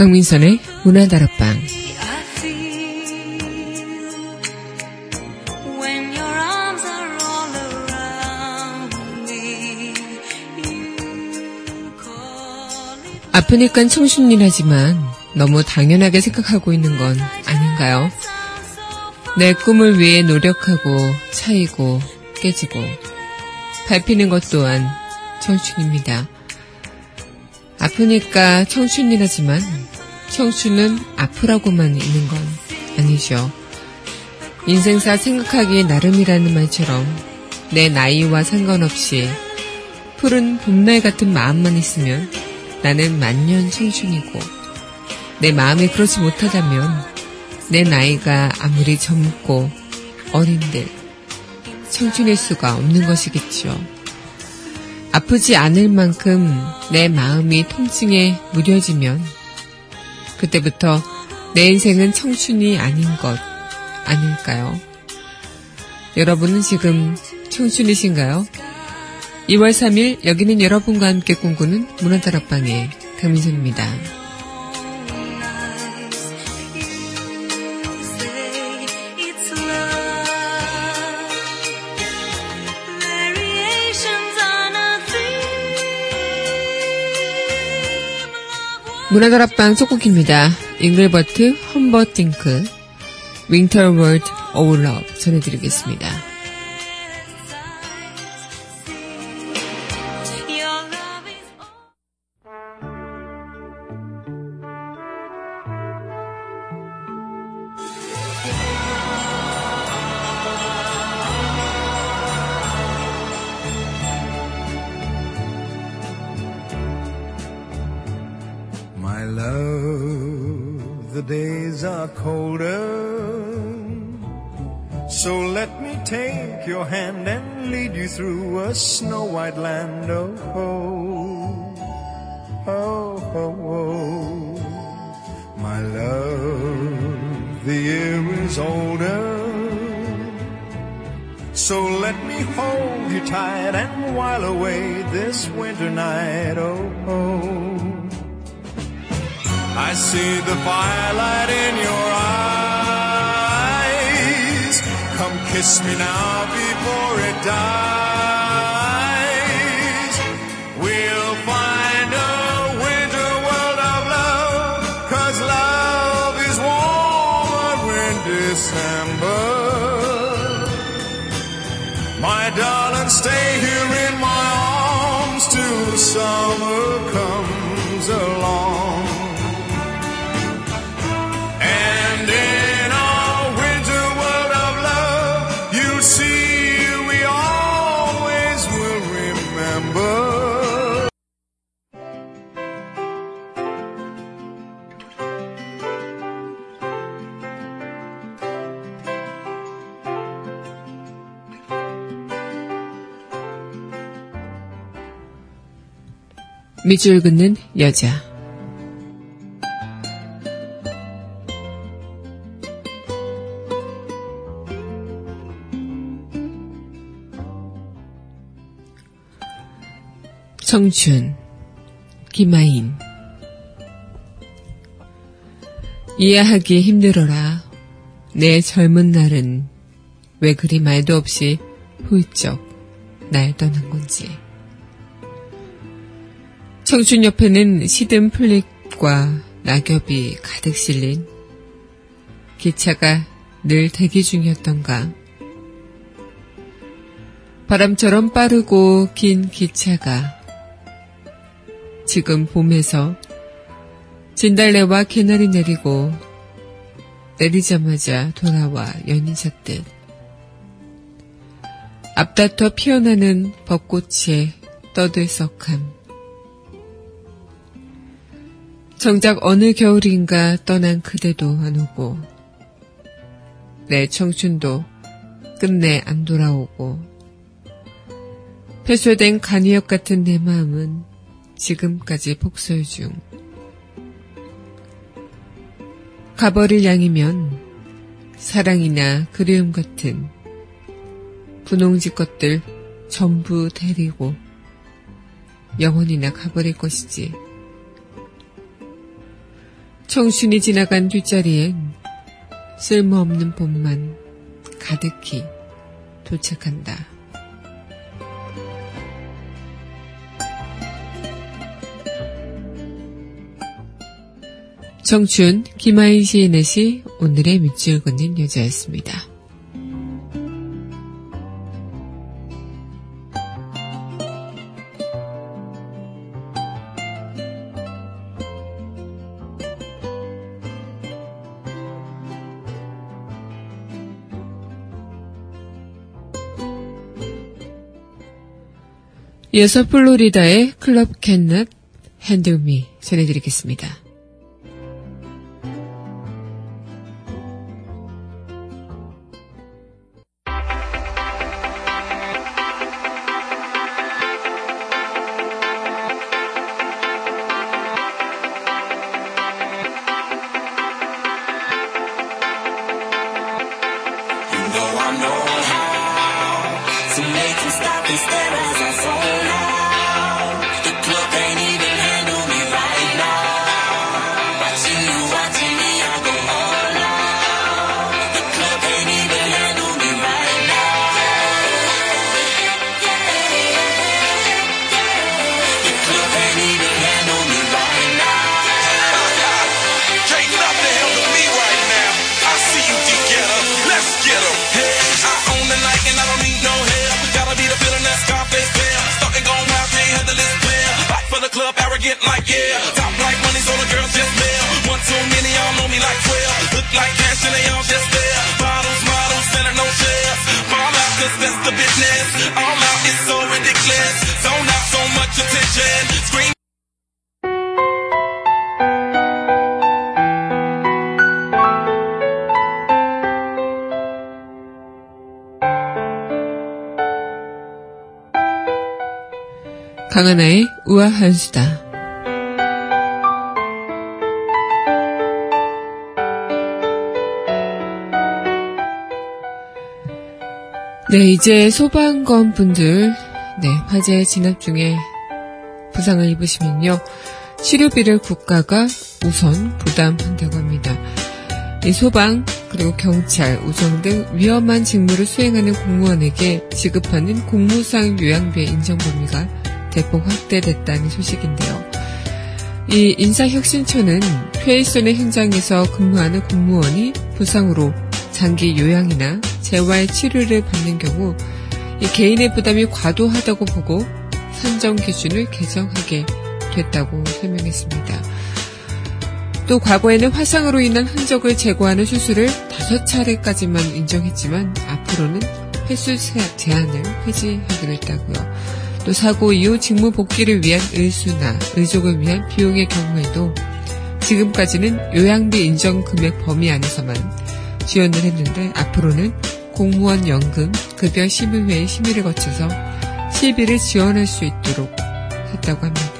강민선의 문화다락방 it 아프니까 청춘이라지만 너무 당연하게 생각하고 있는 건 아닌가요? 내 꿈을 위해 노력하고 차이고 깨지고 밟히는 것 또한 청춘입니다. 아프니까 청춘이라지만 청춘은 아프라고만 있는 건 아니죠. 인생사 생각하기 나름이라는 말처럼 내 나이와 상관없이 푸른 봄날 같은 마음만 있으면 나는 만년 청춘이고 내 마음이 그렇지 못하다면 내 나이가 아무리 젊고 어린들 청춘일 수가 없는 것이겠죠. 아프지 않을 만큼 내 마음이 통증에 무뎌지면 그때부터 내 인생은 청춘이 아닌 것 아닐까요? 여러분은 지금 청춘이신가요? 2월 3일 여기는 여러분과 함께 꿈꾸는 문화다락방의 강민선입니다. 문화다락방 속곡입니다. 잉글버트 험버팅크 윙터 월드 오우 러브 전해드리겠습니다. The firelight in your eyes. Come kiss me now before it dies. 밑줄 긋는 여자. 청춘 김아인 이해하기 힘들어라. 내 젊은 날은 왜 그리 말도 없이 훌쩍 날 떠난 건지 청춘 옆에는 시든 플립과 낙엽이 가득 실린 기차가 늘 대기 중이었던가. 바람처럼 빠르고 긴 기차가 지금 봄에서 진달래와 개나리 내리고 내리자마자 돌아와 연이 잤듯 앞다퉈 피어나는 벚꽃의 떠들썩함 정작 어느 겨울인가 떠난 그대도 안 오고, 내 청춘도 끝내 안 돌아오고, 폐쇄된 간이역 같은 내 마음은 지금까지 폭설 중. 가버릴 양이면 사랑이나 그리움 같은 분홍지 것들 전부 데리고 영원히나 가버릴 것이지. 청춘이 지나간 뒷자리엔 쓸모없는 봄만 가득히 도착한다. 청춘 김하인 시인의 시 오늘의 밑줄 긋는 여자였습니다. 이어서 플로리다의 클럽 캔넛 핸들미 전해드리겠습니다. And they all just there. Bottles, models, center no shares. Fall out, cause that's the business. All out is so ridiculous. Zone out so much attention. Scream. 강하나의 우아한 수다. 네, 이제 소방관 분들, 네, 화재 진압 중에 부상을 입으시면요, 치료비를 국가가 우선 부담한다고 합니다. 이 소방, 그리고 경찰, 우정 등 위험한 직무를 수행하는 공무원에게 지급하는 공무상 요양비의 인정 범위가 대폭 확대됐다는 소식인데요. 이 인사혁신처는 폐일선의 현장에서 근무하는 공무원이 부상으로 장기 요양이나 재활 치료를 받는 경우 이 개인의 부담이 과도하다고 보고 산정 기준을 개정하게 됐다고 설명했습니다. 또 과거에는 화상으로 인한 흔적을 제거하는 수술을 다섯 차례까지만 인정했지만 앞으로는 횟수 제한을 폐지하기로 했다고요. 또 사고 이후 직무 복귀를 위한 의수나 의족을 위한 비용의 경우에도 지금까지는 요양비 인정 금액 범위 안에서만 지원을 했는데 앞으로는 공무원 연금 급여 심의회의 심의를 거쳐서 실비를 지원할 수 있도록 했다고 합니다.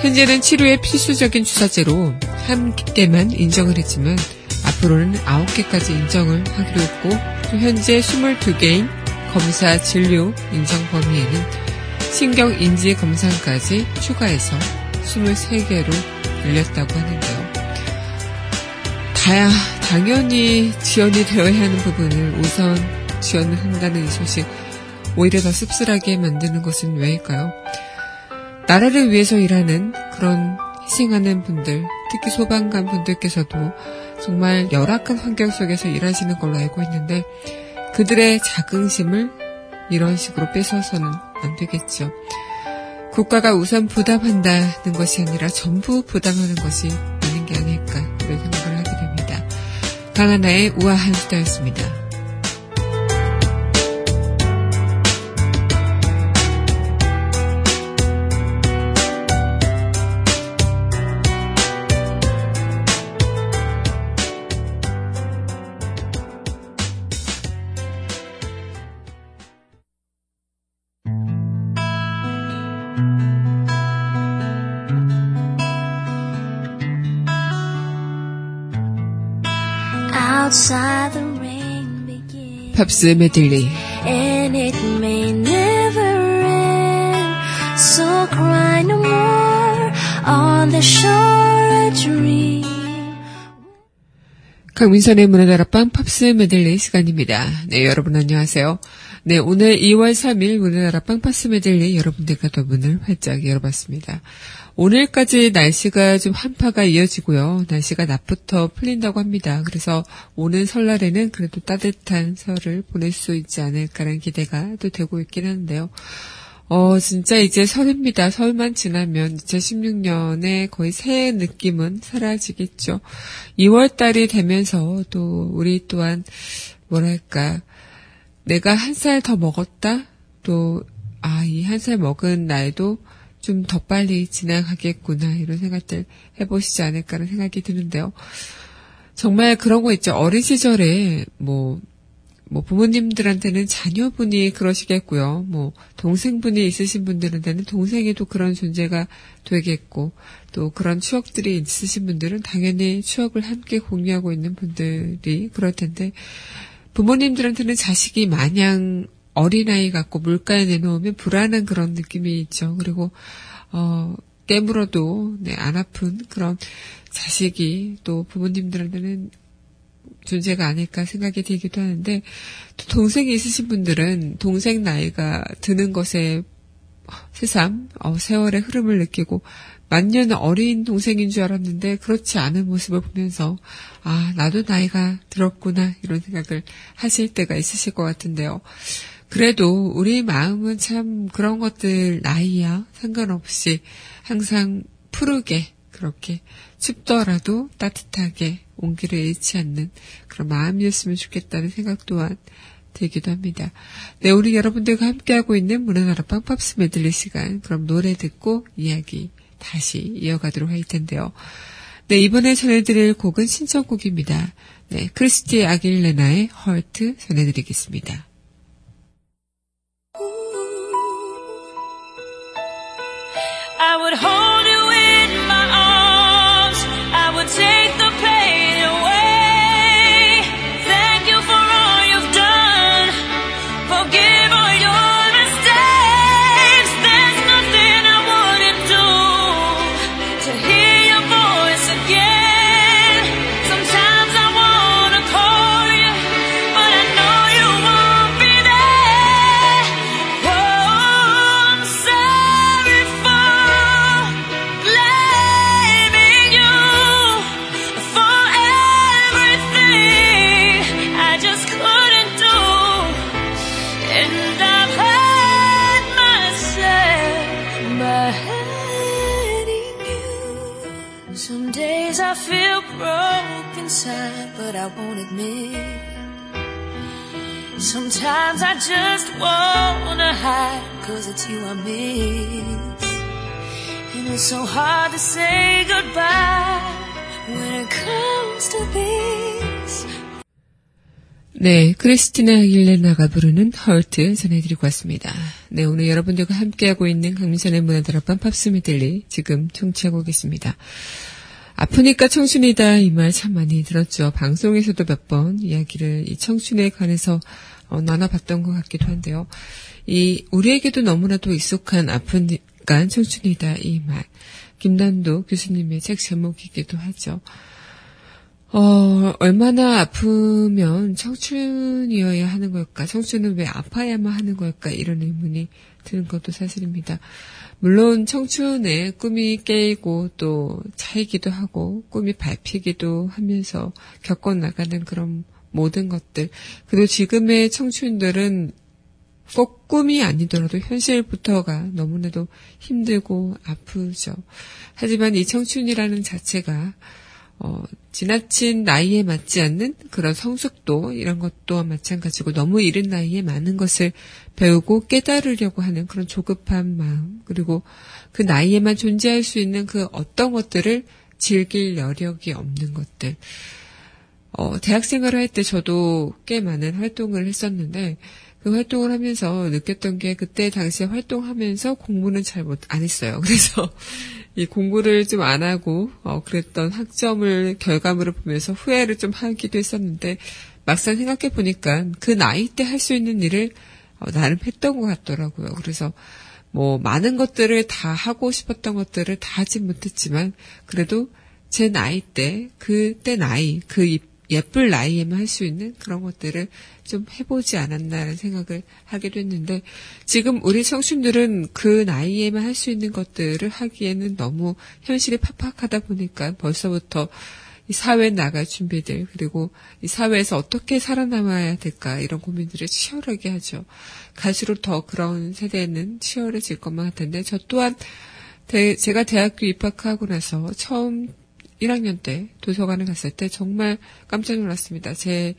현재는 치료의 필수적인 주사제로 한 개만 인정을 했지만 앞으로는 9개까지 인정을 하기로 했고 또 현재 22개인 검사 진료 인정 범위에는 신경 인지 검사까지 추가해서 23개로 늘렸다고 하는데요. 다야 당연히 지원이 되어야 하는 부분을 우선 지원을 한다는 이 소식 오히려 더 씁쓸하게 만드는 것은 왜일까요? 나라를 위해서 일하는 그런 희생하는 분들, 특히 소방관 분들께서도 정말 열악한 환경 속에서 일하시는 걸로 알고 있는데 그들의 자긍심을 이런 식으로 뺏어서는 안 되겠죠. 국가가 우선 부담한다는 것이 아니라 전부 부담하는 것이 강하나의 우아한 수다였습니다. 팝스 메들리 and it may never end. So cry no more on the shore a dream. 강민선의 문화다락방 팝스 메들리 시간입니다. 네, 여러분 안녕하세요. 네, 오늘 2월 3일 문화다락방 팝스 메들리 여러분들과 더 문을 활짝 열어봤습니다. 오늘까지 날씨가 좀 한파가 이어지고요. 날씨가 낮부터 풀린다고 합니다. 그래서 오는 설날에는 그래도 따뜻한 설을 보낼 수 있지 않을까라는 기대가 또 되고 있긴 하는데요. 어, 진짜 이제 설입니다. 설만 지나면 2016년에 거의 새해 느낌은 사라지겠죠. 2월 달이 되면서 또 우리 또한 뭐랄까 내가 한 살 더 먹었다? 또, 아, 이 한 살 먹은 나이도 좀 더 빨리 지나가겠구나, 이런 생각들 해보시지 않을까라는 생각이 드는데요. 정말 그런 거 있죠. 어린 시절에, 뭐, 뭐, 부모님들한테는 자녀분이 그러시겠고요. 뭐, 동생분이 있으신 분들한테는 동생이 또 그런 존재가 되겠고, 또 그런 추억들이 있으신 분들은 당연히 추억을 함께 공유하고 있는 분들이 그럴 텐데, 부모님들한테는 자식이 마냥 어린아이 같고 물가에 내놓으면 불안한 그런 느낌이 있죠. 그리고, 어, 깨물어도, 네, 안 아픈 그런 자식이 또 부모님들한테는 존재가 아닐까 생각이 들기도 하는데, 또 동생이 있으신 분들은 동생 나이가 드는 것에 새삼, 어, 세월의 흐름을 느끼고, 만년 어린 동생인 줄 알았는데 그렇지 않은 모습을 보면서 아 나도 나이가 들었구나 이런 생각을 하실 때가 있으실 것 같은데요. 그래도 우리 마음은 참 그런 것들 나이야 상관없이 항상 푸르게 그렇게 춥더라도 따뜻하게 온기를 잃지 않는 그런 마음이었으면 좋겠다는 생각 또한 들기도 합니다. 네, 우리 여러분들과 함께하고 있는 문화나라 빵팝스 메들리 시간. 그럼 노래 듣고 이야기 다시 이어가도록 할 텐데요. 네, 이번에 전해드릴 곡은 신청곡입니다. 네, 크리스티 아길레나의 헐트 전해드리겠습니다. I would hold Some days I feel broke inside, but I won't admit. Sometimes I just wanna hide, cause it's you I miss. And it's so hard to say goodbye when it comes to this. 네, 크리스티나 아길레나가 부르는 헐트 전해드리고 왔습니다. 네, 오늘 여러분들과 함께하고 있는 강민선의 문화다락방 팝스 메들리 지금 청취하고 계십니다. 아프니까 청춘이다 이 말 참 많이 들었죠. 방송에서도 몇 번 이야기를 이 청춘에 관해서 어, 나눠봤던 것 같기도 한데요. 이 우리에게도 너무나도 익숙한 아프니까 청춘이다 이 말. 김남도 교수님의 책 제목이기도 하죠. 어, 얼마나 아프면 청춘이어야 하는 걸까? 청춘은 왜 아파야만 하는 걸까? 이런 의문이 드는 것도 사실입니다. 물론 청춘에 꿈이 깨이고 또 차이기도 하고 꿈이 밟히기도 하면서 겪어나가는 그런 모든 것들. 그리고 지금의 청춘들은 꼭 꿈이 아니더라도 현실부터가 너무나도 힘들고 아프죠. 하지만 이 청춘이라는 자체가 어, 지나친 나이에 맞지 않는 그런 성숙도 이런 것 또한 마찬가지고 너무 이른 나이에 많은 것을 배우고 깨달으려고 하는 그런 조급한 마음 그리고 그 나이에만 존재할 수 있는 그 어떤 것들을 즐길 여력이 없는 것들 어, 대학 생활을 할 때 저도 꽤 많은 활동을 했었는데 그 활동을 하면서 느꼈던 게 그때 당시에 활동하면서 공부는 잘 못 안 했어요. 그래서 이 공부를 좀 안 하고 어, 그랬던 학점을 결과물을 보면서 후회를 좀 하기도 했었는데 막상 생각해 보니까 그 나이 때 할 수 있는 일을 어, 나름 했던 것 같더라고요. 그래서 뭐 많은 것들을 다 하고 싶었던 것들을 다 하진 못했지만 그래도 제 나이 때 그때 나이 그 이- 예쁠 나이에만 할 수 있는 그런 것들을 좀 해보지 않았나라는 생각을 하게 됐는데 지금 우리 청춘들은 그 나이에만 할 수 있는 것들을 하기에는 너무 현실이 팍팍하다 보니까 벌써부터 이 사회에 나갈 준비들 그리고 이 사회에서 어떻게 살아남아야 될까 이런 고민들을 치열하게 하죠. 갈수록 더 그런 세대는 치열해질 것만 같은데 저 또한 대- 제가 대학교 입학하고 나서 처음 1학년 때 도서관에 갔을 때 정말 깜짝 놀랐습니다. 제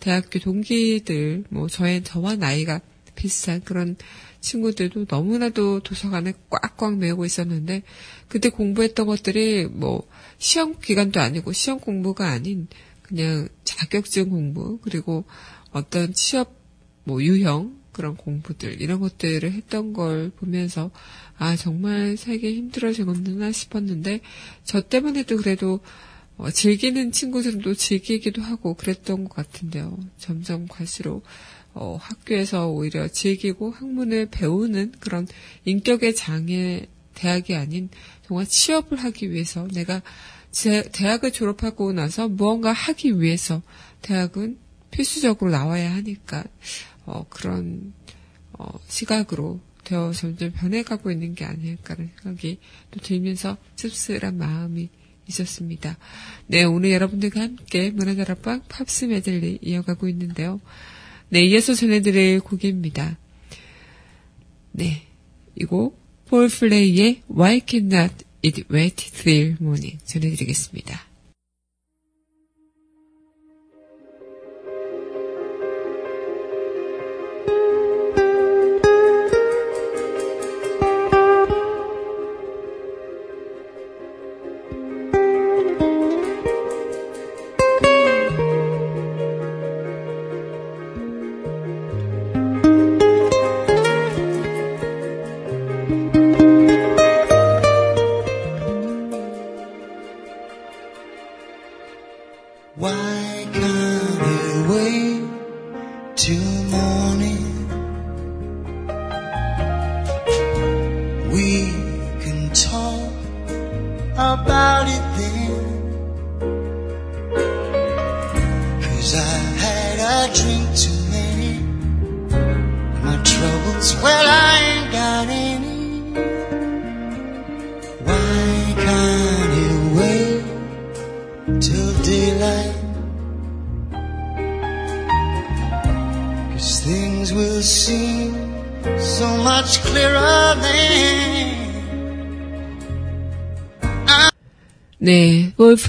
대학교 동기들, 뭐, 저의, 저와 나이가 비슷한 그런 친구들도 너무나도 도서관에 꽉꽉 메우고 있었는데, 그때 공부했던 것들이 뭐, 시험 기간도 아니고 시험 공부가 아닌 그냥 자격증 공부, 그리고 어떤 취업, 뭐, 유형, 그런 공부들, 이런 것들을 했던 걸 보면서, 아, 정말 살기 힘들어지겠구나 싶었는데, 저 때만 해도 그래도, 어, 즐기는 친구들도 즐기기도 하고 그랬던 것 같은데요. 점점 갈수록, 어, 학교에서 오히려 즐기고 학문을 배우는 그런 인격의 장애 대학이 아닌 정말 취업을 하기 위해서 내가 제 대학을 졸업하고 나서 무언가 하기 위해서 대학은 필수적으로 나와야 하니까 어, 그런 어, 시각으로 되어 점점 변해가고 있는 게 아닐까라는 생각이 또 들면서 씁쓸한 마음이 있었습니다. 네, 오늘 여러분들과 함께 문화다락방 팝스 메들리 이어가고 있는데요. 네, 이어서 전해드릴 곡입니다. 네, 이 곡 폴 플레이의 Why Cannot It Wait Till Morning 전해드리겠습니다.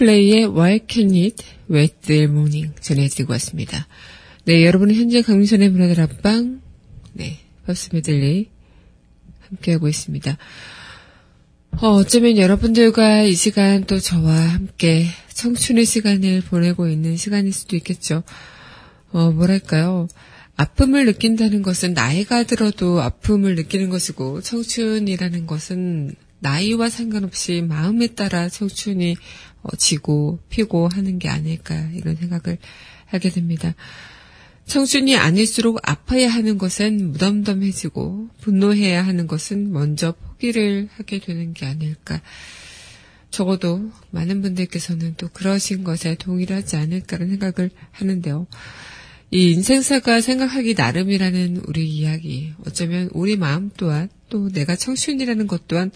플레이의 Why Can It Wait Till Morning 전해드리고 왔습니다. 네, 여러분은 현재 강민선의 문화들 앞방, 네, 팝스 메들리 함께하고 있습니다. 어, 어쩌면 여러분들과 이 시간 또 저와 함께 청춘의 시간을 보내고 있는 시간일 수도 있겠죠. 어, 뭐랄까요. 아픔을 느낀다는 것은 나이가 들어도 아픔을 느끼는 것이고, 청춘이라는 것은 나이와 상관없이 마음에 따라 청춘이 어, 지고 피고 하는 게 아닐까, 이런 생각을 하게 됩니다. 청춘이 아닐수록 아파야 하는 것은 무덤덤해지고 분노해야 하는 것은 먼저 포기를 하게 되는 게 아닐까. 적어도 많은 분들께서는 또 그러신 것에 동의를 하지 않을까라는 생각을 하는데요. 이 인생사가 생각하기 나름이라는 우리 이야기, 어쩌면 우리 마음 또한 또 내가 청춘이라는 것 또한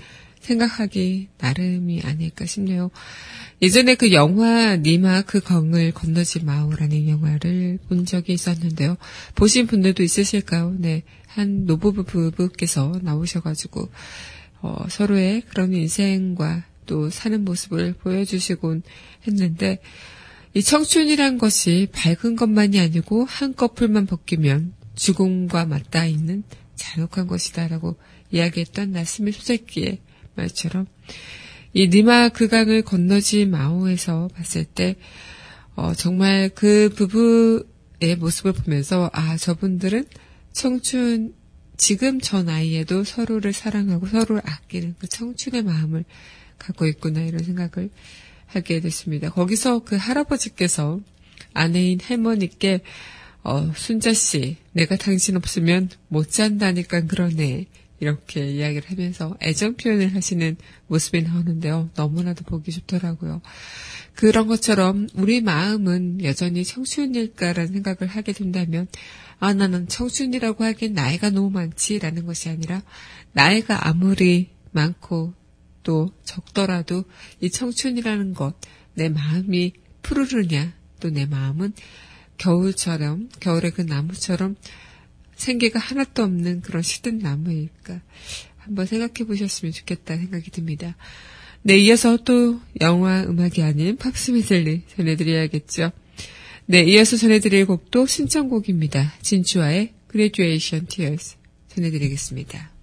생각하기 나름이 아닐까 싶네요. 예전에 그 영화 니마 그 강을 건너지 마오라는 영화를 본 적이 있었는데요. 보신 분들도 있으실까요? 네. 한 노부부 부부께서 나오셔가지고, 어, 서로의 그런 인생과 또 사는 모습을 보여주시곤 했는데, 이 청춘이란 것이 밝은 것만이 아니고 한꺼풀만 벗기면 죽음과 맞닿아 있는 잔혹한 것이다라고 이야기했던 나스미 소세키의 말처럼 이 니마 그 강을 건너지 마오에서 봤을 때 어, 정말 그 부부의 모습을 보면서 아 저분들은 청춘 지금 저 나이에도 서로를 사랑하고 서로를 아끼는 그 청춘의 마음을 갖고 있구나 이런 생각을 하게 됐습니다. 거기서 그 할아버지께서 아내인 할머니께 어, 순자 씨, 내가 당신 없으면 못 잔다니까 그러네. 이렇게 이야기를 하면서 애정 표현을 하시는 모습이 나오는데요. 너무나도 보기 좋더라고요. 그런 것처럼 우리 마음은 여전히 청춘일까라는 생각을 하게 된다면 아 나는 청춘이라고 하기엔 나이가 너무 많지라는 것이 아니라 나이가 아무리 많고 또 적더라도 이 청춘이라는 것 내 마음이 푸르르냐 또 내 마음은 겨울처럼 겨울의 그 나무처럼 생기가 하나도 없는 그런 시든 나무일까 한번 생각해 보셨으면 좋겠다 생각이 듭니다. 네, 이어서 또 영화 음악이 아닌 팝스 메들리 전해드려야겠죠. 네, 이어서 전해드릴 곡도 신청곡입니다. 진주아의 Graduation Tears 전해드리겠습니다.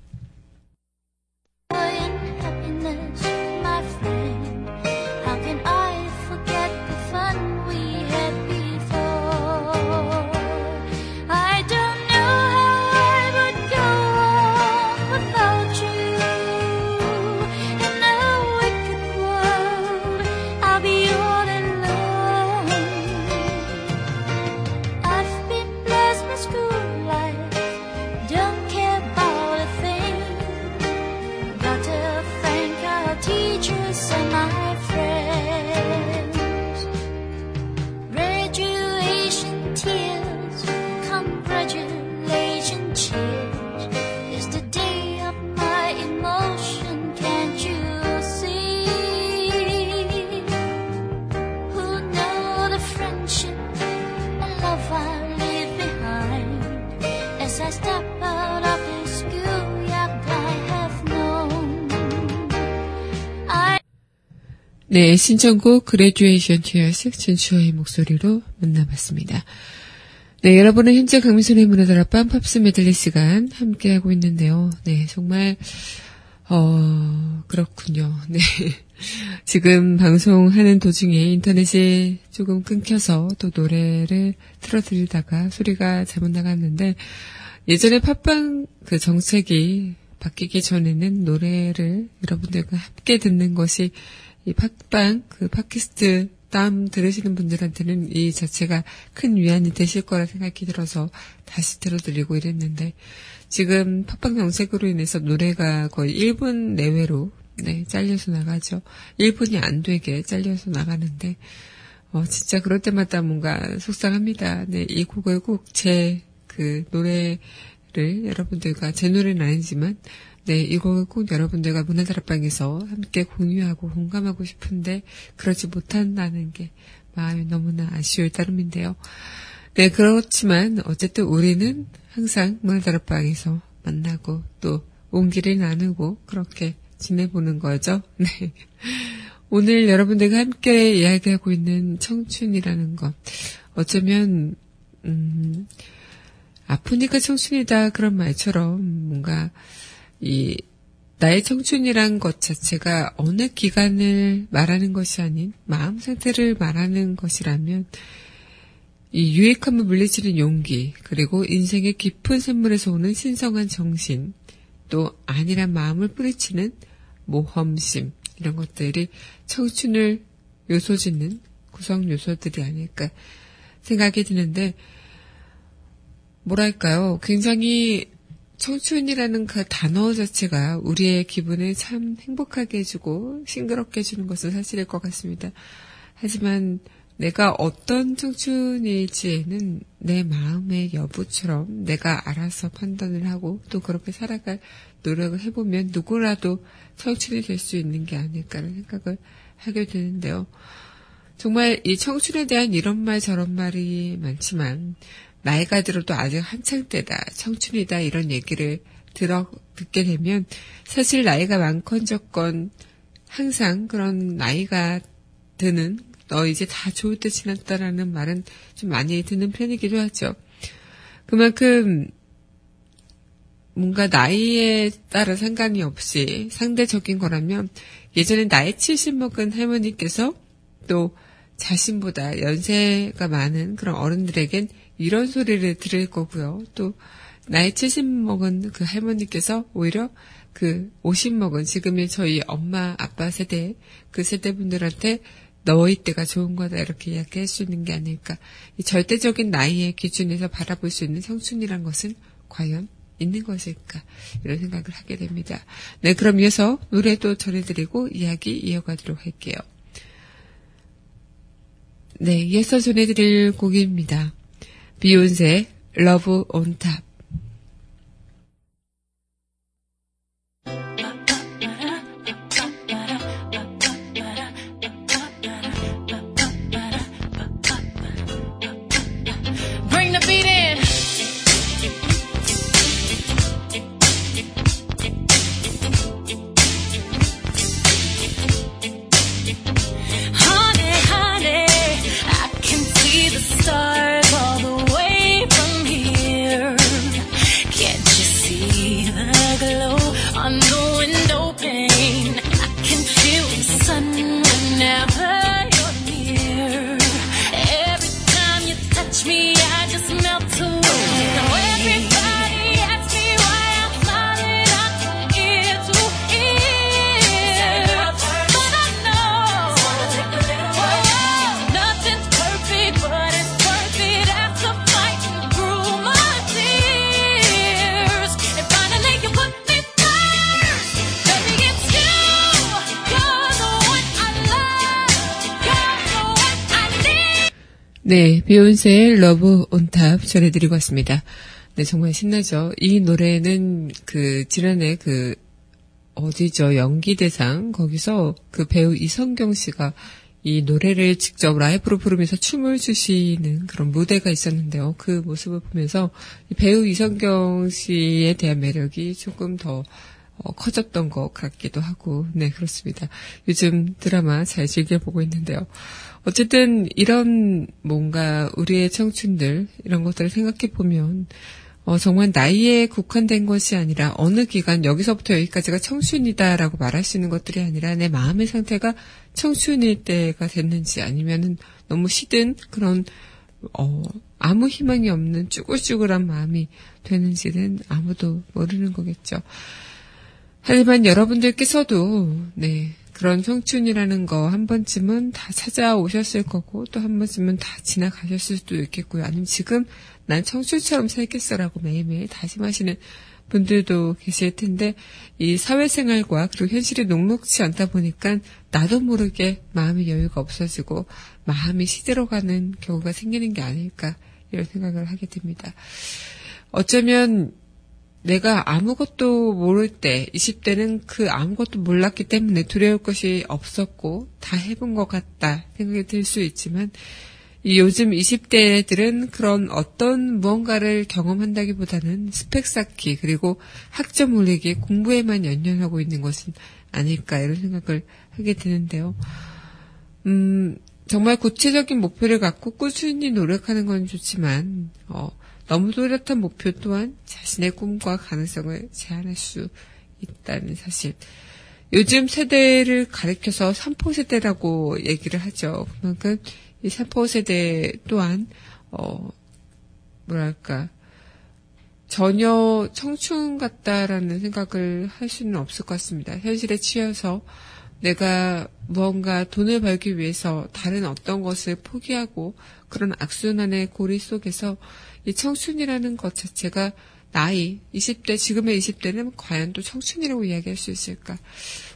네, 신청곡 Graduation Tears 진주아의 목소리로 만나봤습니다. 네, 여러분은 현재 강민선의 문화다락방 팝스 메들리 시간 함께하고 있는데요. 네, 정말 어, 그렇군요. 네. 지금 방송하는 도중에 인터넷이 조금 끊겨서 또 노래를 틀어드리다가 소리가 잘못 나갔는데 예전에 팟빵 그 정책이 바뀌기 전에는 노래를 여러분들과 함께 듣는 것이 이 팟빵 그 팟캐스트 다음 들으시는 분들한테는 이 자체가 큰 위안이 되실 거라 생각이 들어서 다시 들어드리고 이랬는데 지금 팟빵 정책으로 인해서 노래가 거의 1분 내외로 네, 잘려서 나가죠. 1분이 안 되게 잘려서 나가는데 어, 진짜 그럴 때마다 뭔가 속상합니다. 네, 이 곡을 꼭 제 그 노래를 여러분들과 제 노래는 아니지만 네, 이 곡을 꼭 여러분들과 문화다락방에서 함께 공유하고 공감하고 싶은데 그러지 못한다는 게 마음이 너무나 아쉬울 따름인데요. 네, 그렇지만 어쨌든 우리는 항상 문화다락방에서 만나고 또 온기를 나누고 그렇게 지내보는 거죠. 네. 오늘 여러분들과 함께 이야기하고 있는 청춘이라는 것. 어쩌면, 음, 아프니까 청춘이다 그런 말처럼 뭔가 이 나의 청춘이란 것 자체가 어느 기간을 말하는 것이 아닌 마음 상태를 말하는 것이라면 이 유익함을 물리치는 용기 그리고 인생의 깊은 샘물에서 오는 신성한 정신 또 안일한 마음을 뿌리치는 모험심 이런 것들이 청춘을 요소짓는 구성 요소들이 아닐까 생각이 드는데 뭐랄까요? 굉장히 청춘이라는 그 단어 자체가 우리의 기분을 참 행복하게 해주고 싱그럽게 해주는 것은 사실일 것 같습니다. 하지만 내가 어떤 청춘일지에는 내 마음의 여부처럼 내가 알아서 판단을 하고 또 그렇게 살아갈 노력을 해보면 누구라도 청춘이 될 수 있는 게 아닐까라는 생각을 하게 되는데요. 정말 이 청춘에 대한 이런 말 저런 말이 많지만 나이가 들어도 아직 한창 때다, 청춘이다 이런 얘기를 들어 듣게 되면 사실 나이가 많건 적건 항상 그런 나이가 드는 너 이제 다 좋을 때 지났다라는 말은 좀 많이 듣는 편이기도 하죠. 그만큼 뭔가 나이에 따라 상관이 없이 상대적인 거라면 예전에 나이 70 먹은 할머니께서 또 자신보다 연세가 많은 그런 어른들에겐 이런 소리를 들을 거고요. 또 나이 70 먹은 그 할머니께서 오히려 그 50 먹은 지금의 저희 엄마 아빠 세대 그 세대 분들한테 너희 때가 좋은 거다 이렇게 이야기할 수 있는 게 아닐까. 이 절대적인 나이의 기준에서 바라볼 수 있는 청춘이란 것은 과연 있는 것일까 이런 생각을 하게 됩니다. 네, 그럼 이어서 노래도 전해드리고 이야기 이어가도록 할게요. 네, 이어서 전해드릴 곡입니다. 비욘세 Love On Top. 비욘세의 Love On Top 전해드리고 왔습니다. 네, 정말 신나죠. 이 노래는 그 지난해 그 어디죠 연기대상 거기서 그 배우 이성경 씨가 이 노래를 직접 라이브로 부르면서 춤을 추시는 그런 무대가 있었는데요. 그 모습을 보면서 이 배우 이성경 씨에 대한 매력이 조금 더 어, 커졌던 것 같기도 하고, 네, 그렇습니다. 요즘 드라마 잘 즐겨보고 있는데요. 어쨌든 이런 뭔가 우리의 청춘들, 이런 것들을 생각해보면, 어, 정말 나이에 국한된 것이 아니라 어느 기간 여기서부터 여기까지가 청춘이다라고 말할 수 있는 것들이 아니라 내 마음의 상태가 청춘일 때가 됐는지 아니면은 너무 시든 그런 어, 아무 희망이 없는 쭈글쭈글한 마음이 되는지는 아무도 모르는 거겠죠. 하지만 여러분들께서도 네 그런 청춘이라는 거 한 번쯤은 다 찾아오셨을 거고 또 한 번쯤은 다 지나가셨을 수도 있겠고요. 아니면 지금 난 청춘처럼 살겠어라고 매일매일 다짐하시는 분들도 계실 텐데 이 사회생활과 그리고 현실이 녹록치 않다 보니까 나도 모르게 마음의 여유가 없어지고 마음이 시들어가는 경우가 생기는 게 아닐까 이런 생각을 하게 됩니다. 어쩌면 내가 아무것도 모를 때, 20대는 그 아무것도 몰랐기 때문에 두려울 것이 없었고, 다 해본 것 같다 생각이 들 수 있지만, 이 요즘 20대들은 그런 어떤 무언가를 경험한다기 보다는 스펙 쌓기, 그리고 학점 올리기, 공부에만 연연하고 있는 것은 아닐까, 이런 생각을 하게 되는데요. 음, 정말 구체적인 목표를 갖고 꾸준히 노력하는 건 좋지만, 어, 너무 뚜렷한 목표 또한 자신의 꿈과 가능성을 제한할 수 있다는 사실. 요즘 세대를 가리켜서 3포 세대라고 얘기를 하죠. 그만큼 이 3포 세대 또한 어 뭐랄까 전혀 청춘 같다라는 생각을 할 수는 없을 것 같습니다. 현실에 치여서 내가 무언가 돈을 벌기 위해서 다른 어떤 것을 포기하고 그런 악순환의 고리 속에서 이 청춘이라는 것 자체가 나이, 20대, 지금의 20대는 과연 또 청춘이라고 이야기할 수 있을까?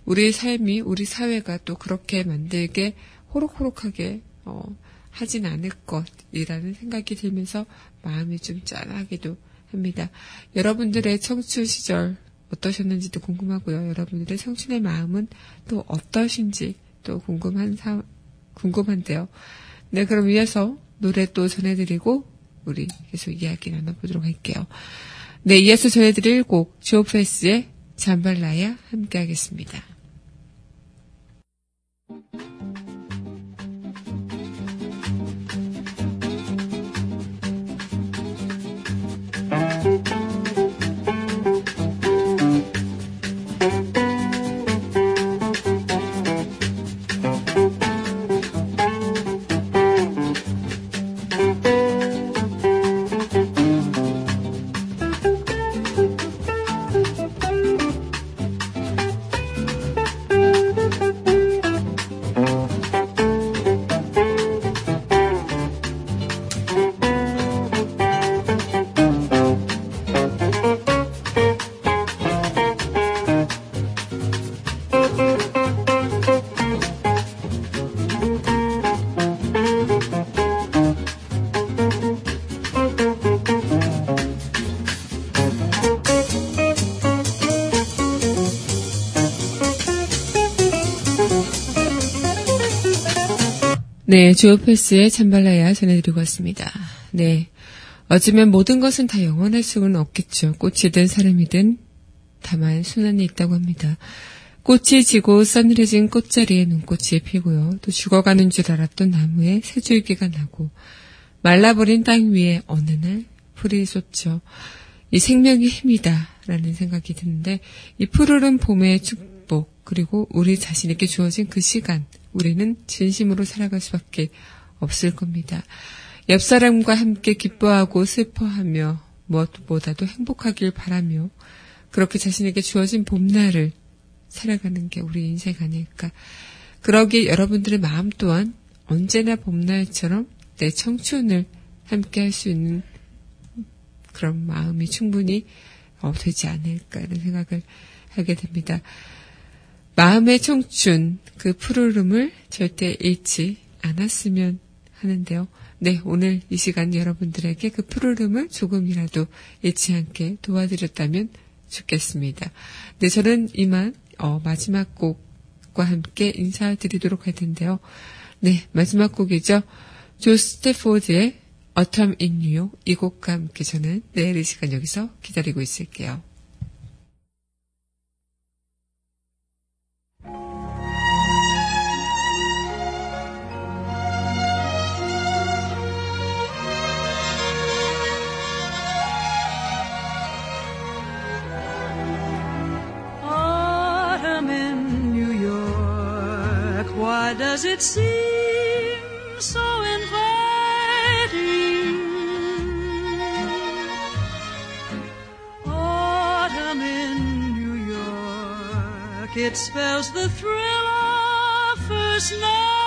우리 삶이, 우리 사회가 또 그렇게 만들게 호록호록하게, 어, 하진 않을 것이라는 생각이 들면서 마음이 좀 짠하기도 합니다. 여러분들의 청춘 시절 어떠셨는지도 궁금하고요. 여러분들의 청춘의 마음은 또 어떠신지 또 궁금한 사, 궁금한데요. 네, 그럼 이어서 노래 또 전해드리고 우리 계속 이야기 나눠보도록 할게요. 네, 이어서 전해드릴 곡 조프레스의 잠발라야 함께 하겠습니다. 네, 조오패스의 잠발라야 전해드리고 왔습니다. 네. 어쩌면 모든 것은 다 영원할 수는 없겠죠. 꽃이든 사람이든 다만 순환이 있다고 합니다. 꽃이 지고 서늘해진 꽃자리에 눈꽃이 피고요. 또 죽어가는 줄 알았던 나무에 새 줄기가 나고 말라버린 땅 위에 어느 날 풀이 쏟죠. 이 생명의 힘이다 라는 생각이 드는데 이 푸르른 봄의 축복 그리고 우리 자신에게 주어진 그 시간 우리는 진심으로 살아갈 수밖에 없을 겁니다. 옆 사람과 함께 기뻐하고 슬퍼하며 무엇보다도 행복하길 바라며 그렇게 자신에게 주어진 봄날을 살아가는 게 우리 인생 아닐까. 그러기에 여러분들의 마음 또한 언제나 봄날처럼 내 청춘을 함께 할 수 있는 그런 마음이 충분히 어, 되지 않을까 이런 생각을 하게 됩니다. 마음의 청춘, 그 푸르름을 절대 잃지 않았으면 하는데요. 네, 오늘 이 시간 여러분들에게 그 푸르름을 조금이라도 잃지 않게 도와드렸다면 좋겠습니다. 네, 저는 이만 어, 마지막 곡과 함께 인사드리도록 할 텐데요. 네, 마지막 곡이죠. 조 스테포드의 Autumn in New York 이 곡과 함께 저는 내일 이 시간 여기서 기다리고 있을게요. Does it seem so inviting? Autumn in New York, it spells the thrill of first nighting.